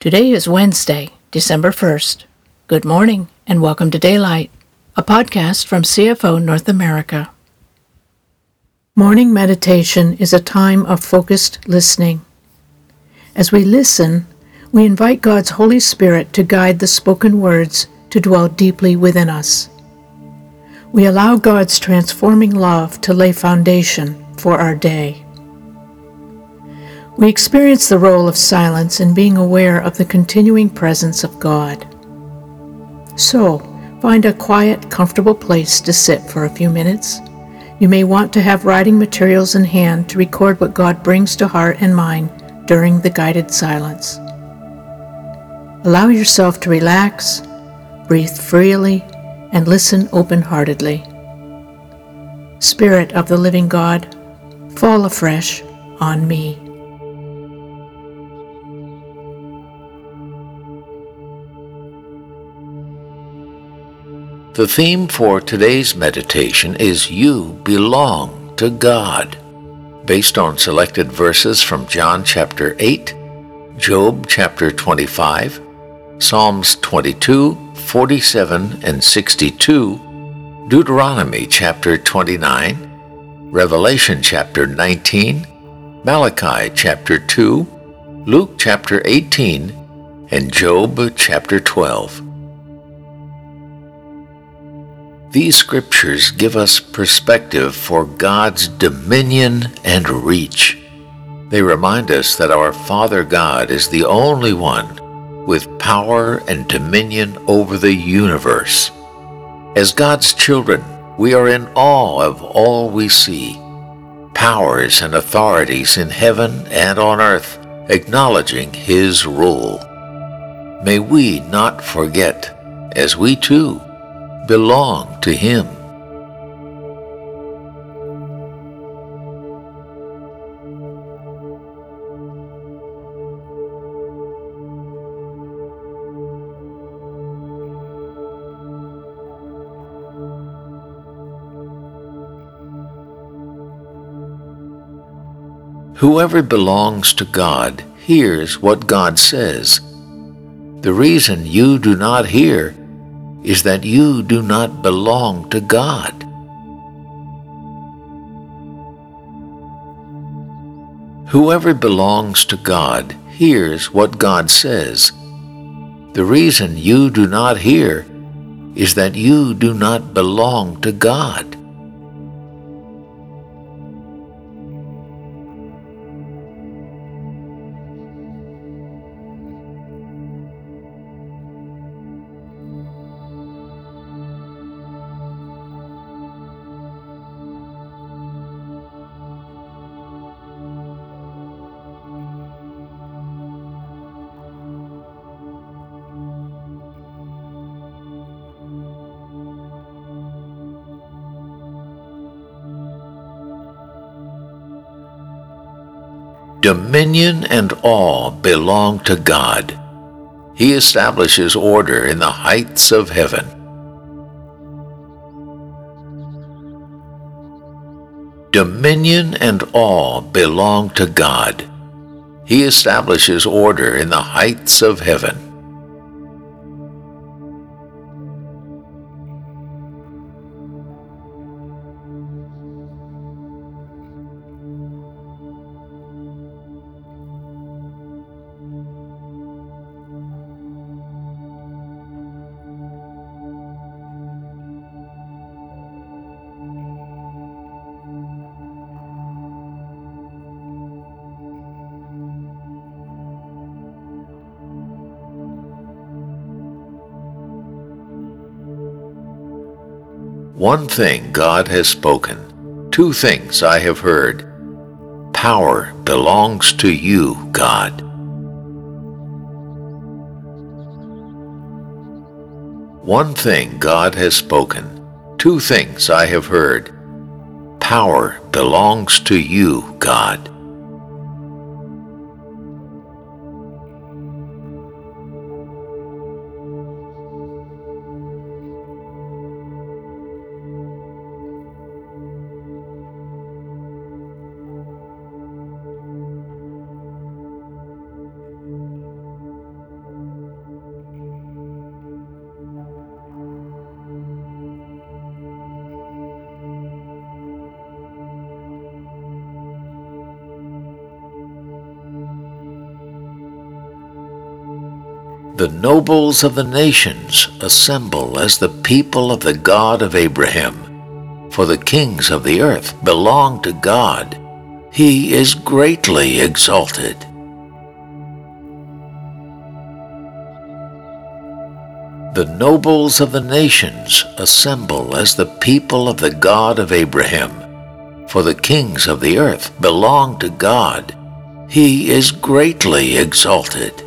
Today is Wednesday, December 1st. Good morning and welcome to Daylight, a podcast from CFO North America. Morning meditation is a time of focused listening. As we listen, we invite God's Holy Spirit to guide the spoken words to dwell deeply within us. We allow God's transforming love to lay foundation for our day. We experience the role of silence in being aware of the continuing presence of God. So, find a quiet, comfortable place to sit for a few minutes. You may want to have writing materials in hand to record what God brings to heart and mind during the guided silence. Allow yourself to relax, breathe freely, and listen open heartedly. Spirit of the living God, fall afresh on me. The theme for today's meditation is You Belong to God, based on selected verses from John chapter 8, Job chapter 25, Psalms 22, 47, and 62, Deuteronomy chapter 29, Revelation chapter 19, Malachi chapter 2, Luke chapter 18, and Job chapter 12. These scriptures give us perspective for God's dominion and reach. They remind us that our Father God is the only one with power and dominion over the universe. As God's children, we are in awe of all we see powers and authorities in heaven and on earth acknowledging His rule. May we not forget, as we too belong to Him. Whoever belongs to God hears what God says. The reason you do not hear is that you do not belong to God. Whoever belongs to God hears what God says. The reason you do not hear is that you do not belong to God. Dominion and awe belong to God. He establishes order in the heights of heaven. Dominion and awe belong to God. He establishes order in the heights of heaven. One thing God has spoken, two things I have heard. Power belongs to you, God. One thing God has spoken, two things I have heard. Power belongs to you, God. The nobles of the nations assemble as the people of the God of Abraham. For the kings of the earth belong to God. He is greatly exalted. The nobles of the nations assemble as the people of the God of Abraham. For the kings of the earth belong to God. He is greatly exalted.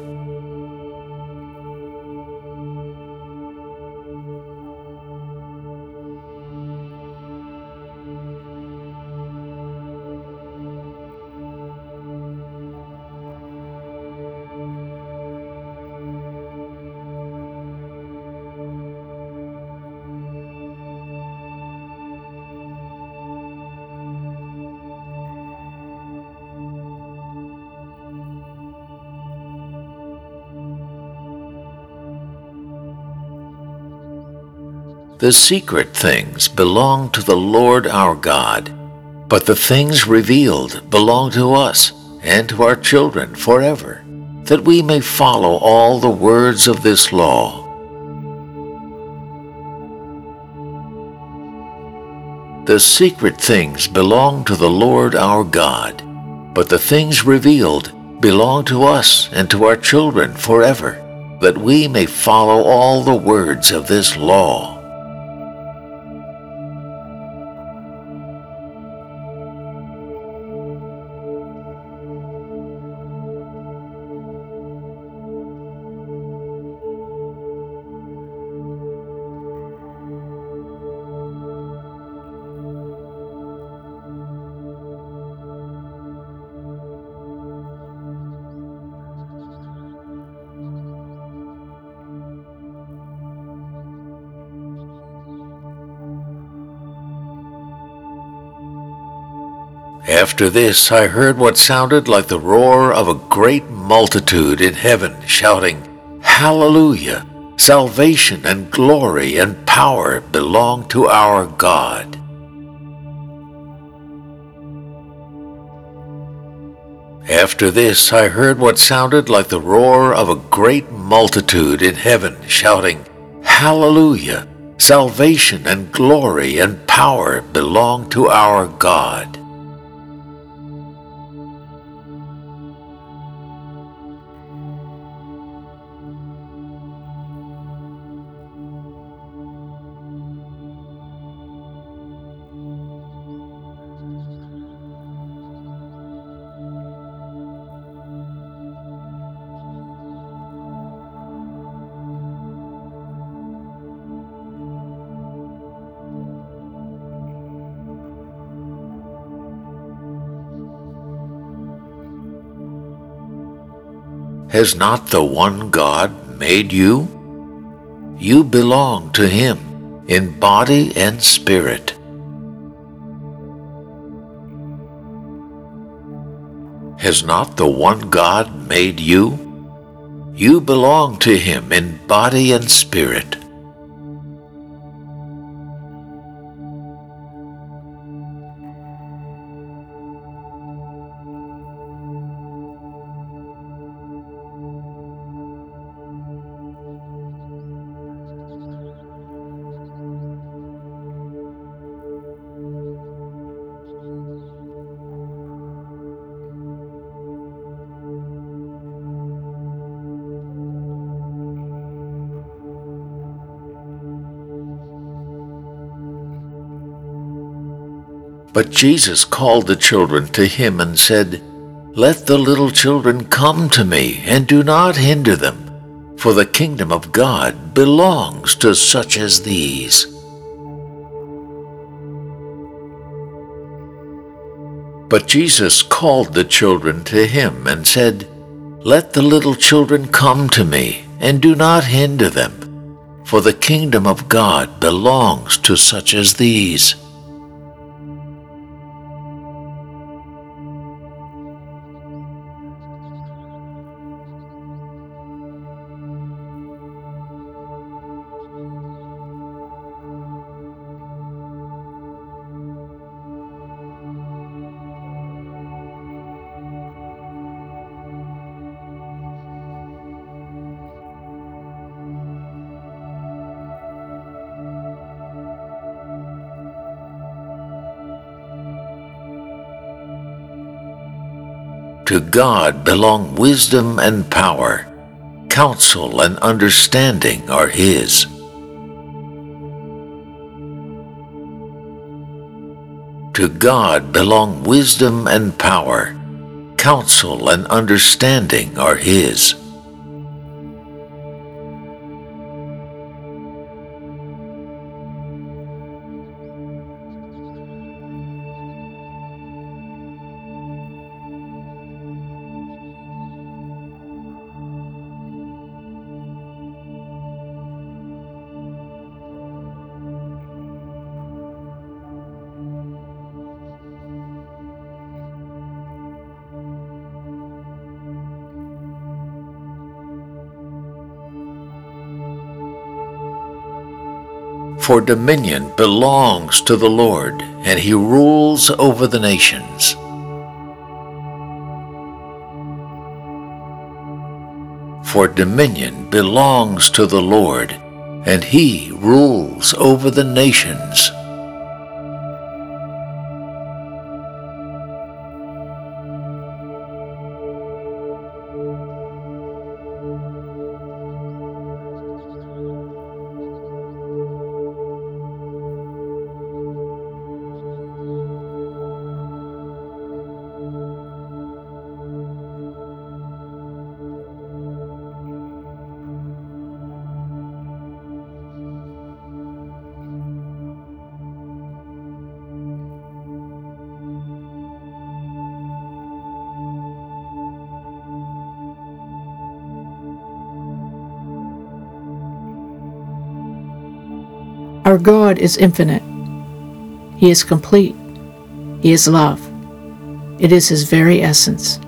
The secret things belong to the Lord our God, but the things revealed belong to us and to our children forever, that we may follow all the words of this law. The secret things belong to the Lord our God, but the things revealed belong to us and to our children forever, that we may follow all the words of this law. After this, I heard what sounded like the roar of a great multitude in heaven shouting, Hallelujah! Salvation and glory and power belong to our God. After this, I heard what sounded like the roar of a great multitude in heaven shouting, Hallelujah! Salvation and glory and power belong to our God. Has not the one God made you? You belong to Him in body and spirit. Has not the one God made you? You belong to Him in body and spirit. But Jesus called the children to him and said, Let the little children come to me, and do not hinder them, for the kingdom of God belongs to such as these. But Jesus called the children to him and said, Let the little children come to me, and do not hinder them, for the kingdom of God belongs to such as these. To God belong wisdom and power. Counsel and understanding are His. To God belong wisdom and power. Counsel and understanding are His. For dominion belongs to the Lord, and he rules over the nations. For dominion belongs to the Lord, and he rules over the nations. Our God is infinite. He is complete. He is love. It is His very essence.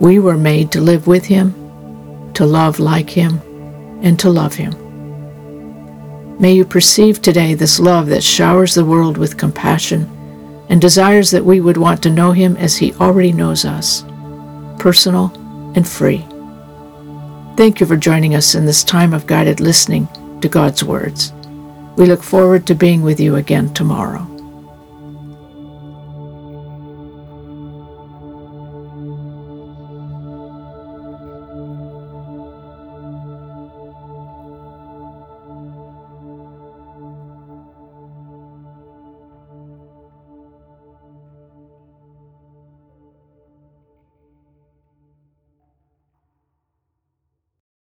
We were made to live with Him, to love like Him, and to love Him. May you perceive today this love that showers the world with compassion and desires that we would want to know Him as He already knows us, personal and free. Thank you for joining us in this time of guided listening to God's words. We look forward to being with you again tomorrow.